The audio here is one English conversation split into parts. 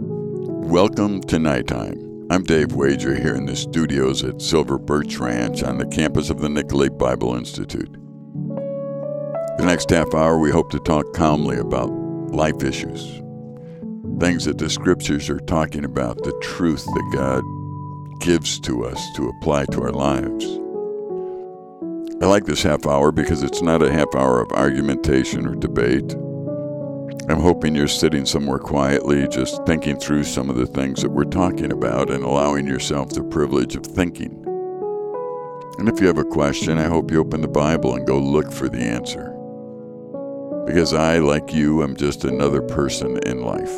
Welcome to Nighttime. I'm Dave Wager here in the studios at Silver Birch Ranch on the campus of the Nicolet Bible Institute. The next half hour, we hope to talk calmly about life issues, things that the scriptures are talking about, the truth that God gives to us to apply to our lives. I like this half hour because it's not a half hour of argumentation or debate. I'm hoping you're sitting somewhere quietly, just thinking through some of the things that we're talking about and allowing yourself the privilege of thinking. And if you have a question, I hope you open the Bible and go look for the answer. Because I, like you, am just another person in life,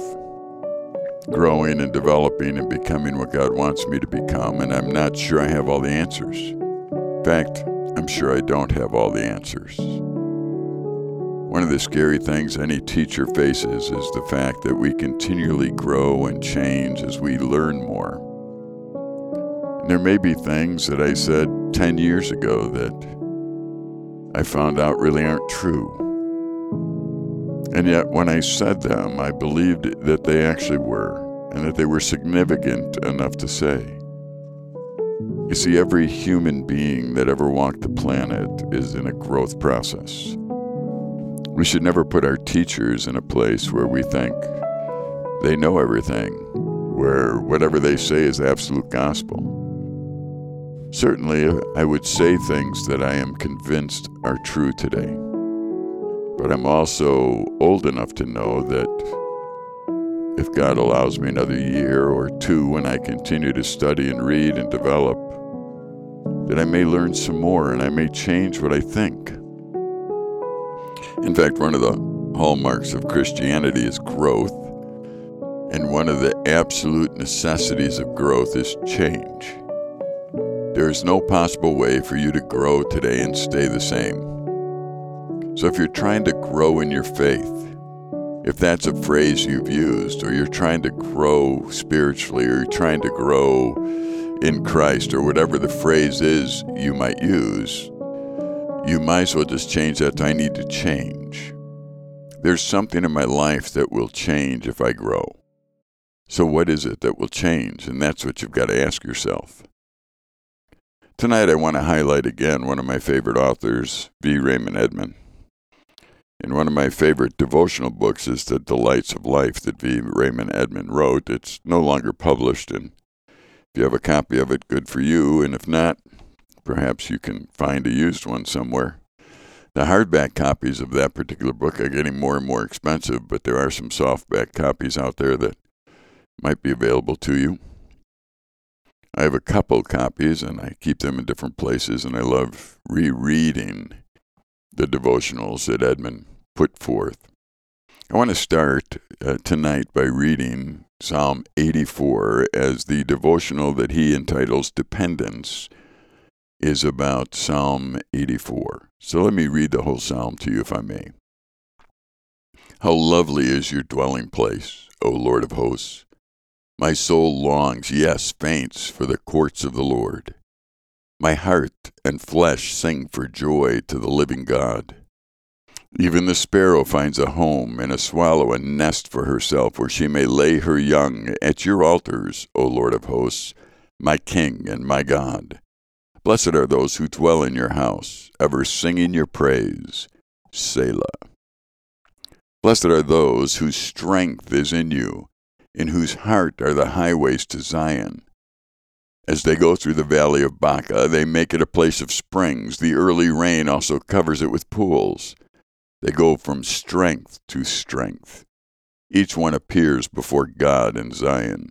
growing and developing and becoming what God wants me to become, and I'm not sure I have all the answers. In fact, I'm sure I don't have all the answers. One of the scary things any teacher faces is the fact that we continually grow and change as we learn more. And there may be things that I said 10 years ago that I found out really aren't true. And yet, when I said them, I believed that they actually were, and that they were significant enough to say. You see, every human being that ever walked the planet is in a growth process. We should never put our teachers in a place where we think they know everything, where whatever they say is absolute gospel. Certainly, I would say things that I am convinced are true today. But I'm also old enough to know that if God allows me another year or two when I continue to study and read and develop, that I may learn some more and I may change what I think. In fact, one of the hallmarks of Christianity is growth, and one of the absolute necessities of growth is change. There is no possible way for you to grow today and stay the same. So if you're trying to grow in your faith, if that's a phrase you've used, or you're trying to grow spiritually, or you're trying to grow in Christ, or whatever the phrase is you might use, you might as well just change that I need to change. There's something in my life that will change if I grow. So, what is it that will change? And that's what you've got to ask yourself. Tonight, I want to highlight again one of my favorite authors, V. Raymond Edman. And one of my favorite devotional books is The Delights of Life that V. Raymond Edman wrote. It's no longer published, and if you have a copy of it, good for you. And if not, perhaps you can find a used one somewhere. The hardback copies of that particular book are getting more and more expensive, but there are some softback copies out there that might be available to you. I have a couple copies and I keep them in different places, and I love rereading the devotionals that Edman put forth. I want to start uh, tonight by reading Psalm 84 as the devotional that he entitles Dependence is about Psalm 84. So let me read the whole psalm to you, if I may. How lovely is your dwelling place, O Lord of hosts! My soul longs, yes, faints, for the courts of the Lord. My heart and flesh sing for joy to the living God. Even the sparrow finds a home, and a swallow a nest for herself, where she may lay her young at your altars, O Lord of hosts, my King and my God. Blessed are those who dwell in your house, ever singing your praise. Selah. Blessed are those whose strength is in you, in whose heart are the highways to Zion. As they go through the valley of Baca, they make it a place of springs. The early rain also covers it with pools. They go from strength to strength. Each one appears before God in Zion.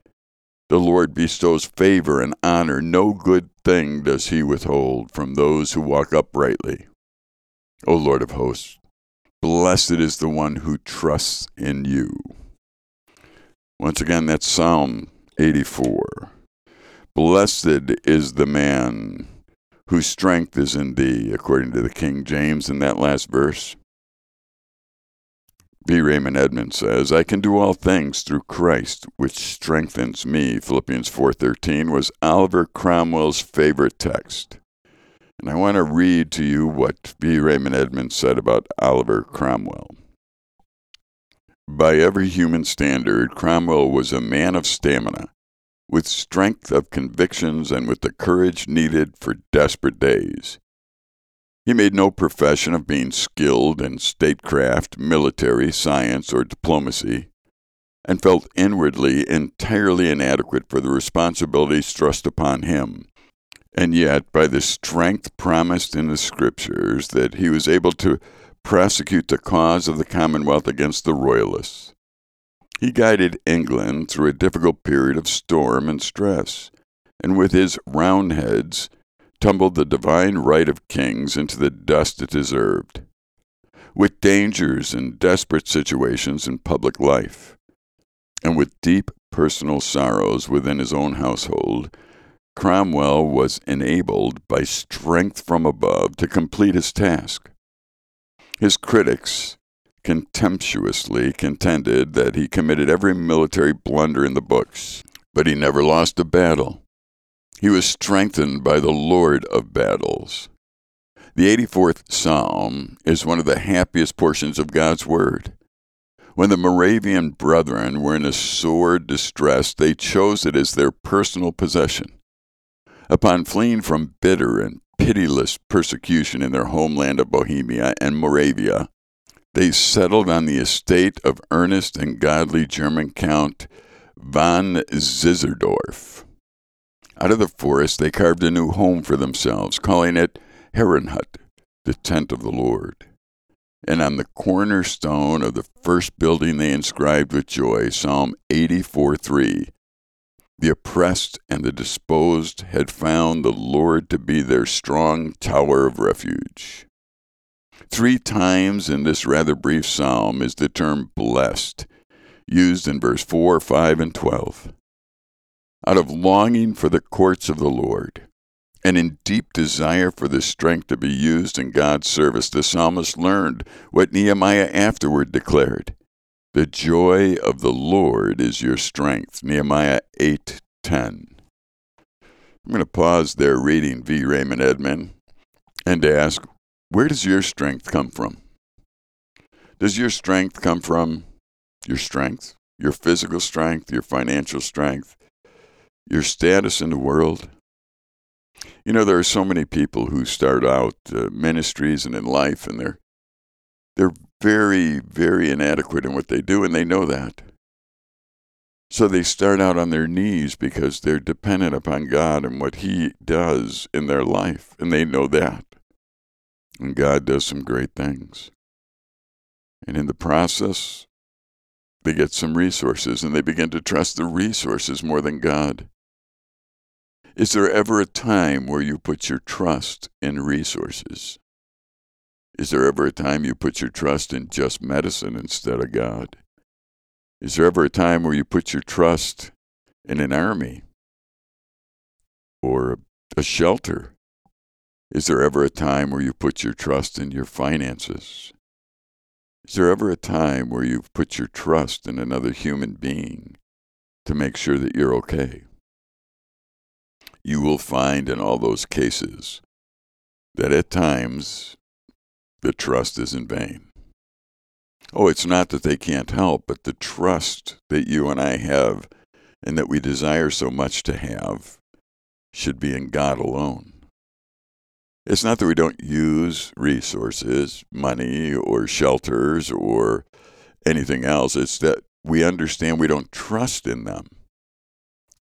The Lord bestows favor and honor. No good thing does he withhold from those who walk uprightly. O Lord of hosts, blessed is the one who trusts in you. Once again, that's Psalm 84. Blessed is the man whose strength is in thee, according to the King James in that last verse. V. Raymond Edmans says, I can do all things through Christ, which strengthens me. Philippians 4.13 was Oliver Cromwell's favorite text. And I want to read to you what V. Raymond Edmans said about Oliver Cromwell. By every human standard, Cromwell was a man of stamina, with strength of convictions and with the courage needed for desperate days. He made no profession of being skilled in statecraft, military, science, or diplomacy, and felt inwardly entirely inadequate for the responsibilities thrust upon him. And yet, by the strength promised in the Scriptures, that he was able to prosecute the cause of the Commonwealth against the Royalists. He guided England through a difficult period of storm and stress, and with his Roundheads, tumbled the divine right of kings into the dust it deserved. With dangers and desperate situations in public life, and with deep personal sorrows within his own household, Cromwell was enabled by strength from above to complete his task. His critics contemptuously contended that he committed every military blunder in the books, but he never lost a battle he was strengthened by the Lord of battles. The 84th Psalm is one of the happiest portions of God's Word. When the Moravian brethren were in a sore distress, they chose it as their personal possession. Upon fleeing from bitter and pitiless persecution in their homeland of Bohemia and Moravia, they settled on the estate of earnest and godly German Count von Zinzendorf. Out of the forest they carved a new home for themselves, calling it Heron Herrnhut, the tent of the Lord. And on the cornerstone of the first building they inscribed with joy Psalm 84 3. The oppressed and the disposed had found the Lord to be their strong tower of refuge. Three times in this rather brief psalm is the term blessed, used in verse 4, 5, and 12 out of longing for the courts of the Lord. And in deep desire for the strength to be used in God's service, the psalmist learned what Nehemiah afterward declared. The joy of the Lord is your strength. Nehemiah 8:10. I'm going to pause there reading V. Raymond Edman and ask, where does your strength come from? Does your strength come from your strength, your physical strength, your financial strength, your status in the world. You know, there are so many people who start out uh, ministries and in life, and they're they're very, very inadequate in what they do, and they know that. So they start out on their knees because they're dependent upon God and what He does in their life, and they know that. And God does some great things. And in the process, they get some resources and they begin to trust the resources more than God. Is there ever a time where you put your trust in resources? Is there ever a time you put your trust in just medicine instead of God? Is there ever a time where you put your trust in an army or a shelter? Is there ever a time where you put your trust in your finances? Is there ever a time where you've put your trust in another human being to make sure that you're okay? you will find in all those cases that at times the trust is in vain. Oh, it's not that they can't help, but the trust that you and I have and that we desire so much to have should be in God alone. It's not that we don't use resources, money, or shelters, or anything else. It's that we understand we don't trust in them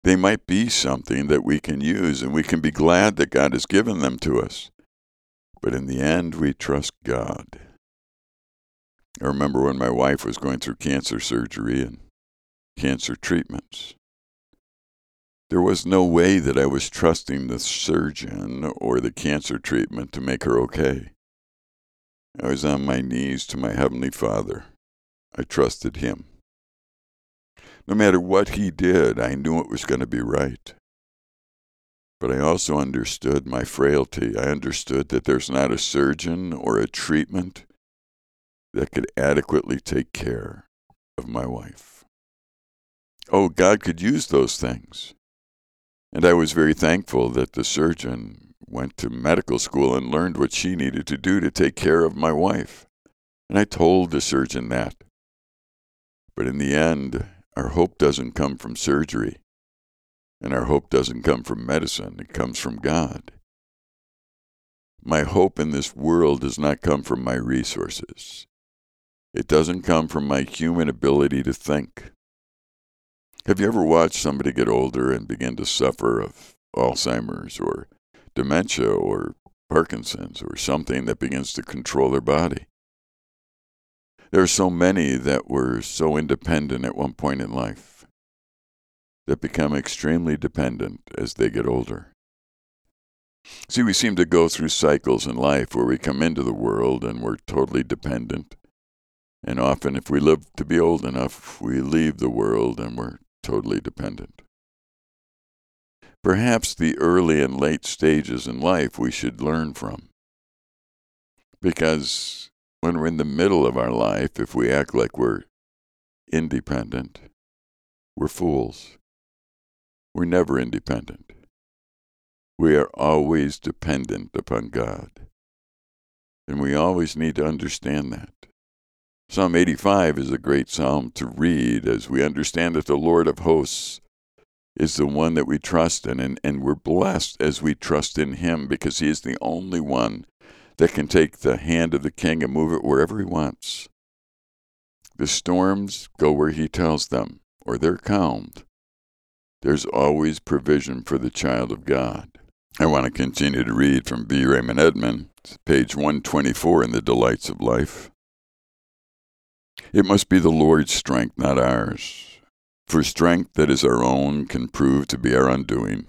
they might be something that we can use, and we can be glad that God has given them to us. But in the end, we trust God. I remember when my wife was going through cancer surgery and cancer treatments. There was no way that I was trusting the surgeon or the cancer treatment to make her okay. I was on my knees to my Heavenly Father. I trusted Him. No matter what he did, I knew it was going to be right. But I also understood my frailty. I understood that there's not a surgeon or a treatment that could adequately take care of my wife. Oh, God could use those things. And I was very thankful that the surgeon went to medical school and learned what she needed to do to take care of my wife. And I told the surgeon that. But in the end, our hope doesn't come from surgery, and our hope doesn't come from medicine, it comes from God. My hope in this world does not come from my resources. It doesn't come from my human ability to think. Have you ever watched somebody get older and begin to suffer of Alzheimer's or dementia or Parkinson's or something that begins to control their body? There are so many that were so independent at one point in life that become extremely dependent as they get older. See, we seem to go through cycles in life where we come into the world and we're totally dependent. And often, if we live to be old enough, we leave the world and we're totally dependent. Perhaps the early and late stages in life we should learn from. Because when we're in the middle of our life, if we act like we're independent, we're fools. We're never independent. We are always dependent upon God. And we always need to understand that. Psalm 85 is a great psalm to read as we understand that the Lord of hosts is the one that we trust in, and, and we're blessed as we trust in Him because He is the only one that can take the hand of the king and move it wherever He wants. The storms go where He tells them, or they're calmed. There's always provision for the child of God. I want to continue to read from V. Raymond Edman, page 124 in The Delights of Life. It must be the Lord's strength, not ours. For strength that is our own can prove to be our undoing.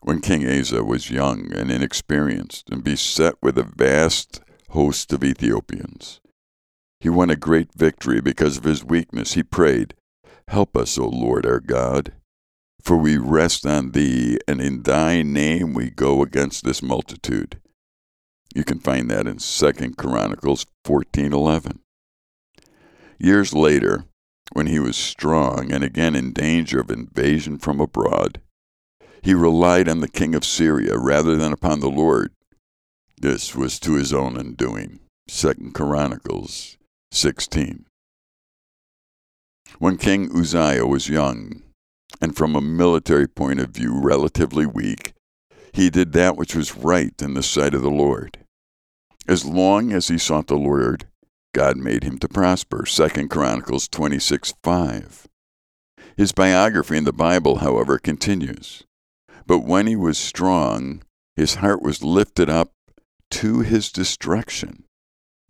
When King Asa was young and inexperienced and beset with a vast host of Ethiopians, he won a great victory because of his weakness. He prayed, Help us, O Lord our God, for we rest on thee, and in thy name we go against this multitude. You can find that in Second Chronicles 14:11. Years later, when he was strong and again in danger of invasion from abroad, he relied on the king of Syria rather than upon the Lord. This was to his own undoing. Second Chronicles 16. When King Uzziah was young, and from a military point of view relatively weak, he did that which was right in the sight of the Lord. As long as he sought the Lord, God made him to prosper. 2 Chronicles 26 5. His biography in the Bible, however, continues. But when he was strong, his heart was lifted up to his destruction.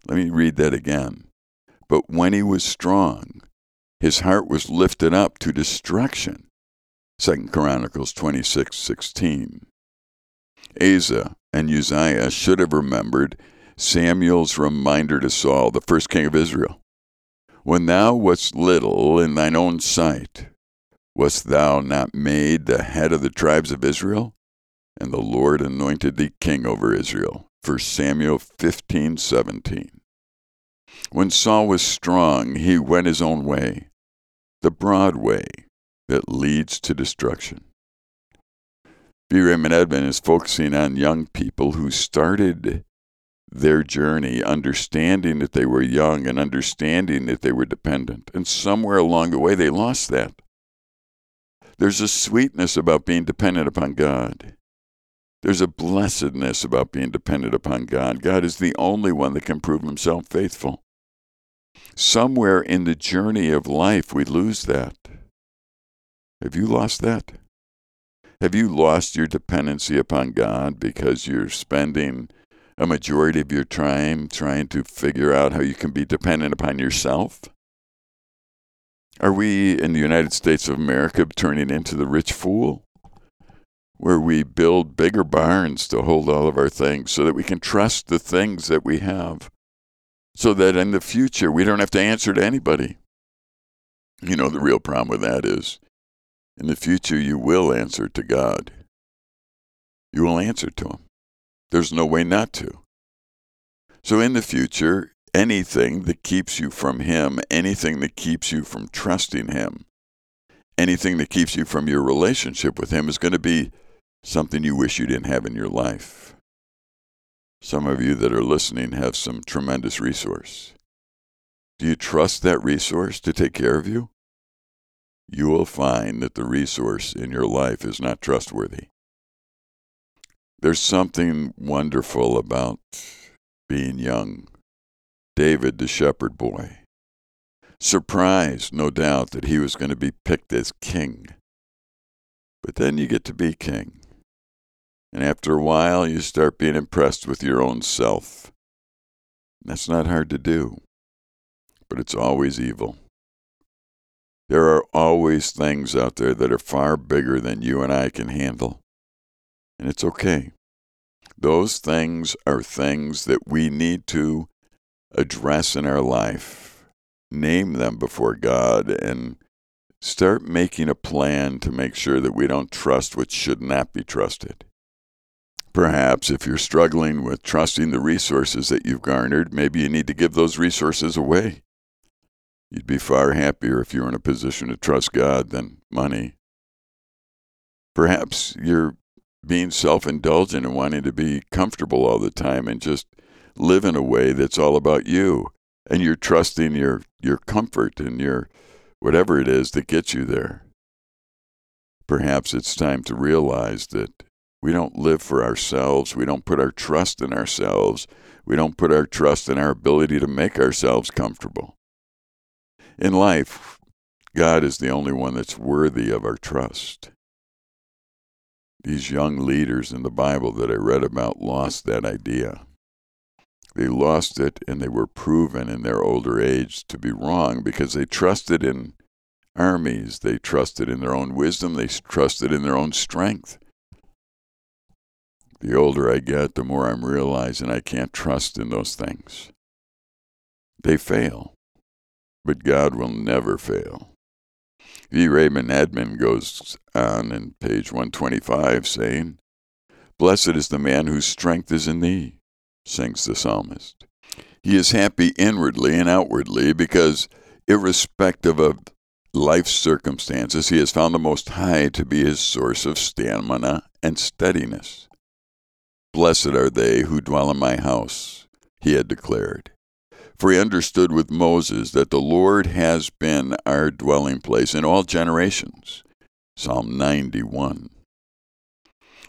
Let me read that again. But when he was strong, his heart was lifted up to destruction. 2 Chronicles 26 16. Asa and Uzziah should have remembered Samuel's reminder to Saul, the first king of Israel. When thou wast little in thine own sight, wast thou not made the head of the tribes of Israel? And the Lord anointed thee king over Israel. 1 Samuel 15 17. When Saul was strong, he went his own way, the broad way that leads to destruction. V. Raymond Edman is focusing on young people who started their journey, understanding that they were young and understanding that they were dependent. And somewhere along the way, they lost that. There's a sweetness about being dependent upon God. There's a blessedness about being dependent upon God. God is the only one that can prove himself faithful. Somewhere in the journey of life, we lose that. Have you lost that? Have you lost your dependency upon God because you're spending a majority of your time trying to figure out how you can be dependent upon yourself? Are we in the United States of America turning into the rich fool? Where we build bigger barns to hold all of our things so that we can trust the things that we have, so that in the future we don't have to answer to anybody. You know, the real problem with that is in the future, you will answer to God. You will answer to Him. There's no way not to. So, in the future, anything that keeps you from Him, anything that keeps you from trusting Him, anything that keeps you from your relationship with Him is going to be something you wish you didn't have in your life. Some of you that are listening have some tremendous resource. Do you trust that resource to take care of you? You will find that the resource in your life is not trustworthy. There's something wonderful about being young. David, the shepherd boy, surprised, no doubt, that he was going to be picked as king. But then you get to be king. And after a while, you start being impressed with your own self. That's not hard to do, but it's always evil. There are always things out there that are far bigger than you and I can handle. And it's okay. Those things are things that we need to address in our life, name them before God, and start making a plan to make sure that we don't trust what should not be trusted. Perhaps if you're struggling with trusting the resources that you've garnered, maybe you need to give those resources away. You'd be far happier if you were in a position to trust God than money. Perhaps you're being self indulgent and wanting to be comfortable all the time and just live in a way that's all about you. And you're trusting your, your comfort and your whatever it is that gets you there. Perhaps it's time to realize that we don't live for ourselves. We don't put our trust in ourselves. We don't put our trust in our ability to make ourselves comfortable. In life, God is the only one that's worthy of our trust. These young leaders in the Bible that I read about lost that idea. They lost it and they were proven in their older age to be wrong because they trusted in armies, they trusted in their own wisdom, they trusted in their own strength. The older I get, the more I'm realizing I can't trust in those things. They fail, but God will never fail. V. Raymond Edman goes on in page 125 saying, Blessed is the man whose strength is in thee, sings the psalmist. He is happy inwardly and outwardly because, irrespective of life's circumstances, he has found the Most High to be his source of stamina and steadiness. Blessed are they who dwell in my house, he had declared. For he understood with Moses that the Lord has been our dwelling place in all generations. Psalm 91.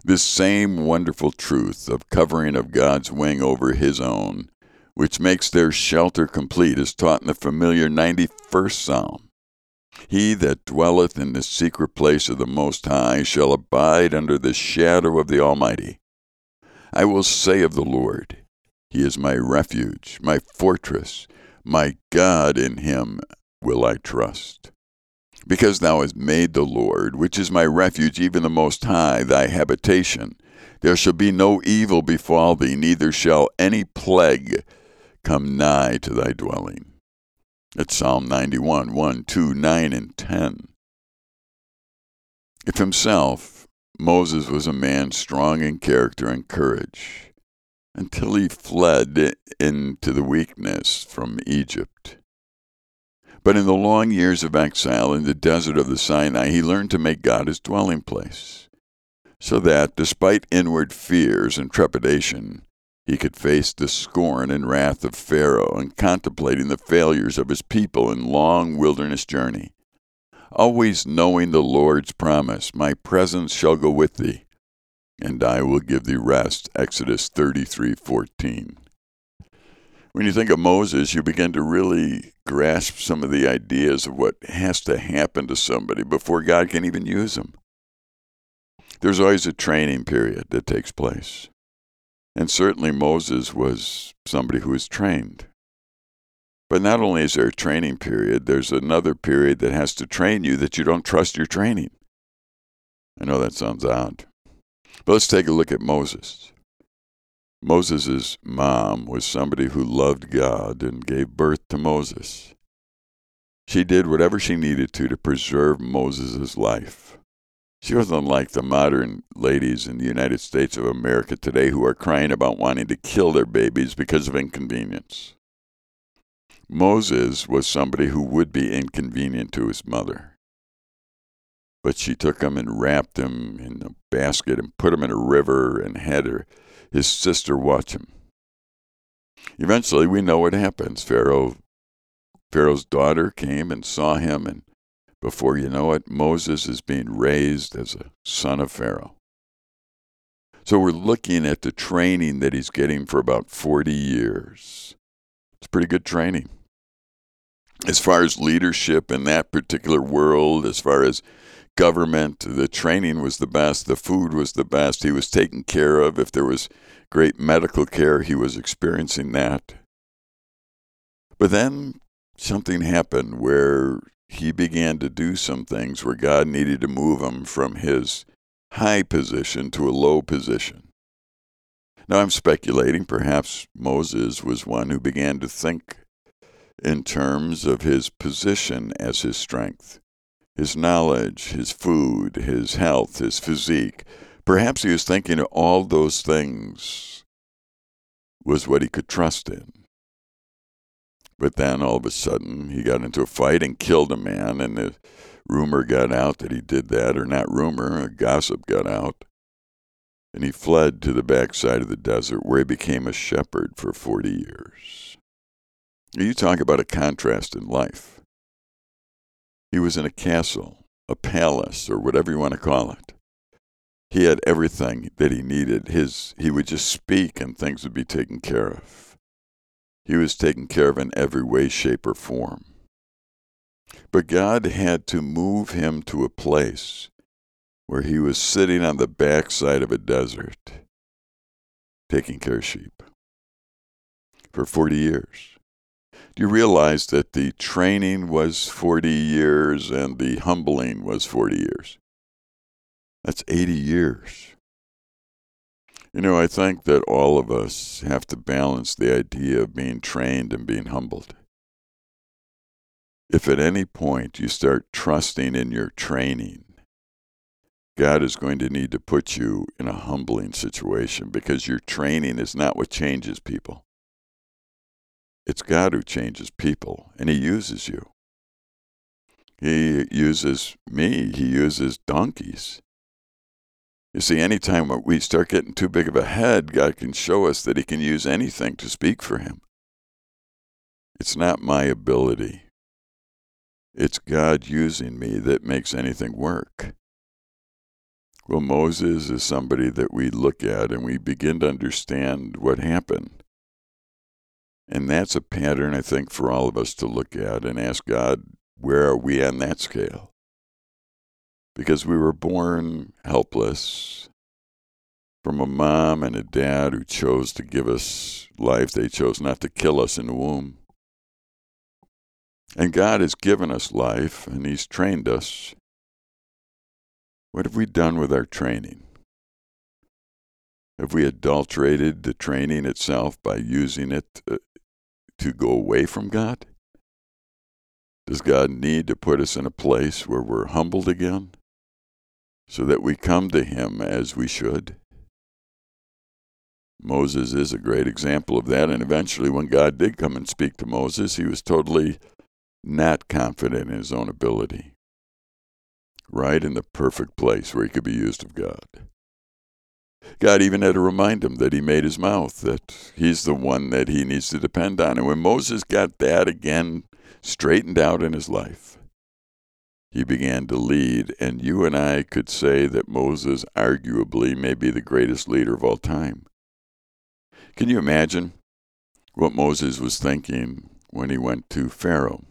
This same wonderful truth of covering of God's wing over his own, which makes their shelter complete, is taught in the familiar 91st Psalm. He that dwelleth in the secret place of the Most High shall abide under the shadow of the Almighty. I will say of the Lord, He is my refuge, my fortress, my God, in Him will I trust. Because thou hast made the Lord, which is my refuge, even the Most High, thy habitation, there shall be no evil befall thee, neither shall any plague come nigh to thy dwelling. It's Psalm 91, 1, 2, 9, and 10. If himself, Moses was a man strong in character and courage until he fled into the weakness from Egypt. But in the long years of exile in the desert of the Sinai, he learned to make God his dwelling place, so that, despite inward fears and trepidation, he could face the scorn and wrath of Pharaoh and contemplating the failures of his people in long wilderness journey always knowing the Lord's promise, My presence shall go with thee, and I will give thee rest. Exodus 33 14. When you think of Moses, you begin to really grasp some of the ideas of what has to happen to somebody before God can even use them. There's always a training period that takes place. And certainly Moses was somebody who was trained. But not only is there a training period, there's another period that has to train you that you don't trust your training. I know that sounds odd. But let's take a look at Moses. Moses' mom was somebody who loved God and gave birth to Moses. She did whatever she needed to to preserve Moses' life. She wasn't like the modern ladies in the United States of America today who are crying about wanting to kill their babies because of inconvenience. Moses was somebody who would be inconvenient to his mother. But she took him and wrapped him in a basket and put him in a river and had her, his sister watch him. Eventually, we know what happens. Pharaoh, Pharaoh's daughter came and saw him, and before you know it, Moses is being raised as a son of Pharaoh. So we're looking at the training that he's getting for about 40 years. It's pretty good training. As far as leadership in that particular world, as far as government, the training was the best, the food was the best, he was taken care of. If there was great medical care, he was experiencing that. But then something happened where he began to do some things where God needed to move him from his high position to a low position. Now, I'm speculating perhaps Moses was one who began to think in terms of his position as his strength, his knowledge, his food, his health, his physique, Perhaps he was thinking all those things was what he could trust in. But then all of a sudden he got into a fight and killed a man, and the rumor got out that he did that, or not rumor, a gossip got out. And he fled to the backside of the desert where he became a shepherd for 40 years. You talk about a contrast in life. He was in a castle, a palace, or whatever you want to call it he had everything that he needed. His he would just speak and things would be taken care of. He was taken care of in every way, shape, or form. But God had to move him to a place where he was sitting on the backside of a desert, taking care of sheep for 40 years. Do you realize that the training was 40 years and the humbling was 40 years? That's 80 years. You know, I think that all of us have to balance the idea of being trained and being humbled. If at any point you start trusting in your training, God is going to need to put you in a humbling situation because your training is not what changes people. It's God who changes people, and He uses you. He uses me, He uses donkeys. You see, anytime we start getting too big of a head, God can show us that He can use anything to speak for Him. It's not my ability, it's God using me that makes anything work. Well, Moses is somebody that we look at and we begin to understand what happened. And that's a pattern, I think, for all of us to look at and ask God, where are we on that scale? because we were born helpless from a mom and a dad who chose to give us life. They chose not to kill us in the womb. And God has given us life and He's trained us. What have we done with our training? Have we adulterated the training itself by using it uh, to go away from God? Does God need to put us in a place where we're humbled again? so that we come to him as we should. Moses is a great example of that. And eventually, when God did come and speak to Moses, he was totally not confident in his own ability. Right in the perfect place where he could be used of God. God even had to remind him that he made his mouth, that he's the one that he needs to depend on. And when Moses got that again straightened out in his life, he began to lead, and you and I could say that Moses arguably may be the greatest leader of all time. Can you imagine what Moses was thinking when he went to Pharaoh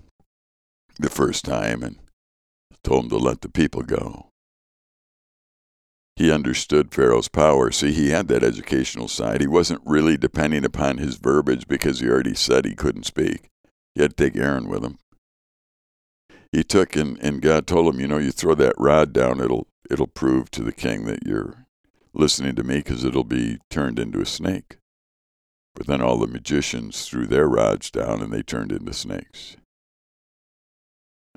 the first time and told him to let the people go? He understood Pharaoh's power. See, he had that educational side. He wasn't really depending upon his verbiage because he already said he couldn't speak. He had to take Aaron with him he took and, and God told him, you know, you throw that rod down, it'll it'll prove to the king that you're listening to me because it'll be turned into a snake. But then all the magicians threw their rods down and they turned into snakes.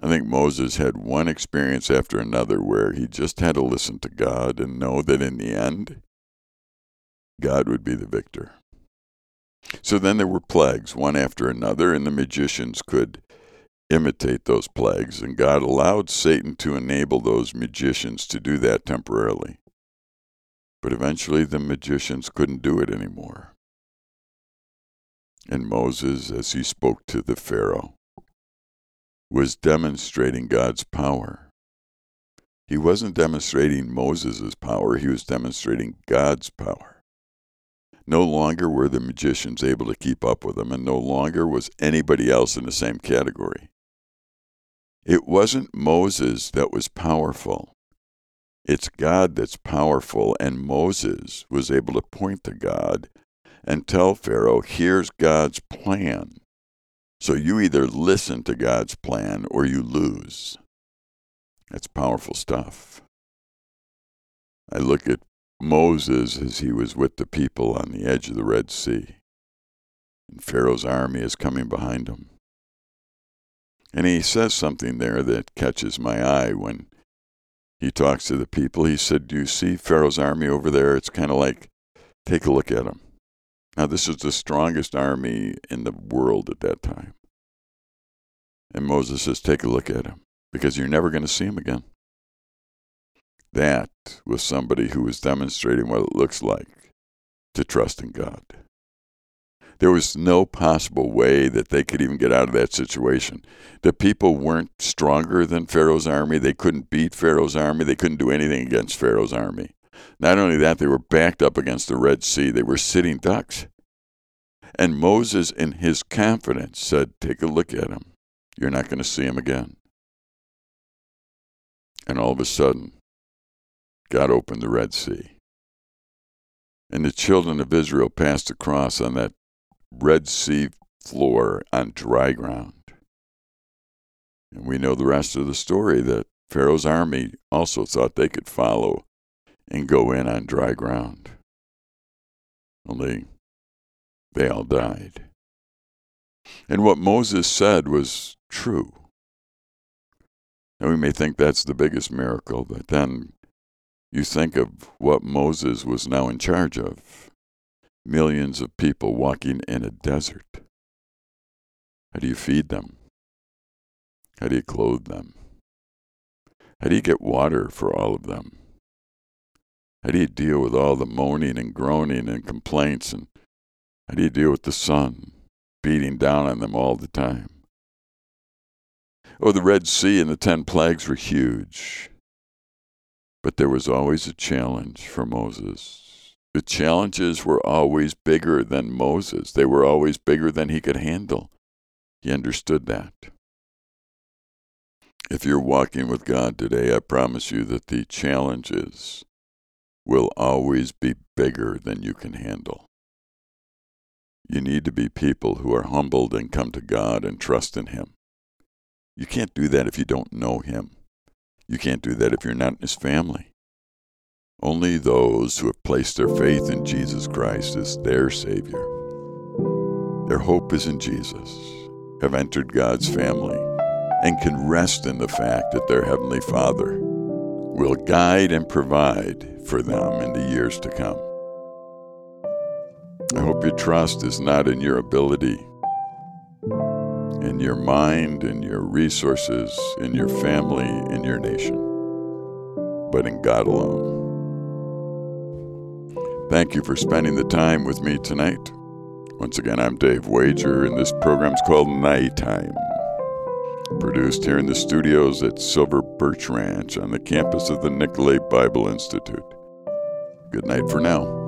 I think Moses had one experience after another where he just had to listen to God and know that in the end, God would be the victor. So then there were plagues, one after another, and the magicians could imitate those plagues, and God allowed Satan to enable those magicians to do that temporarily. But eventually the magicians couldn't do it anymore. And Moses, as he spoke to the Pharaoh, was demonstrating God's power. He wasn't demonstrating Moses' power, he was demonstrating God's power. No longer were the magicians able to keep up with him, and no longer was anybody else in the same category. It wasn't Moses that was powerful. It's God that's powerful, and Moses was able to point to God and tell Pharaoh, here's God's plan. So you either listen to God's plan or you lose. That's powerful stuff. I look at Moses as he was with the people on the edge of the Red Sea, and Pharaoh's army is coming behind him. And he says something there that catches my eye when he talks to the people. He said, Do you see Pharaoh's army over there? It's kind of like, take a look at him. Now, this is the strongest army in the world at that time. And Moses says, Take a look at him, because you're never going to see him again. That was somebody who was demonstrating what it looks like to trust in God. There was no possible way that they could even get out of that situation. The people weren't stronger than Pharaoh's army. They couldn't beat Pharaoh's army. They couldn't do anything against Pharaoh's army. Not only that, they were backed up against the Red Sea. They were sitting ducks. And Moses, in his confidence, said, Take a look at him. You're not going to see him again. And all of a sudden, God opened the Red Sea. And the children of Israel passed across on that Red Sea floor on dry ground. And we know the rest of the story that Pharaoh's army also thought they could follow and go in on dry ground. Only they all died. And what Moses said was true. And we may think that's the biggest miracle, but then you think of what Moses was now in charge of millions of people walking in a desert. How do you feed them? How do you clothe them? How do you get water for all of them? How do you deal with all the moaning and groaning and complaints? And how do you deal with the sun beating down on them all the time? Oh, the Red Sea and the ten plagues were huge. But there was always a challenge for Moses. The challenges were always bigger than Moses, they were always bigger than he could handle. He understood that. If you're walking with God today, I promise you that the challenges will always be bigger than you can handle. You need to be people who are humbled and come to God and trust in Him. You can't do that if you don't know Him. You can't do that if you're not in His family. Only those who have placed their faith in Jesus Christ as their Savior, their hope is in Jesus, have entered God's family and can rest in the fact that their Heavenly Father will guide and provide for them in the years to come. I hope your trust is not in your ability, in your mind, in your resources, in your family, in your nation, but in God alone. Thank you for spending the time with me tonight. Once again, I'm Dave Wager, and this program's called Nighttime. Produced here in the studios at Silver Birch Ranch on the campus of the Nicolet Bible Institute. Good night for now.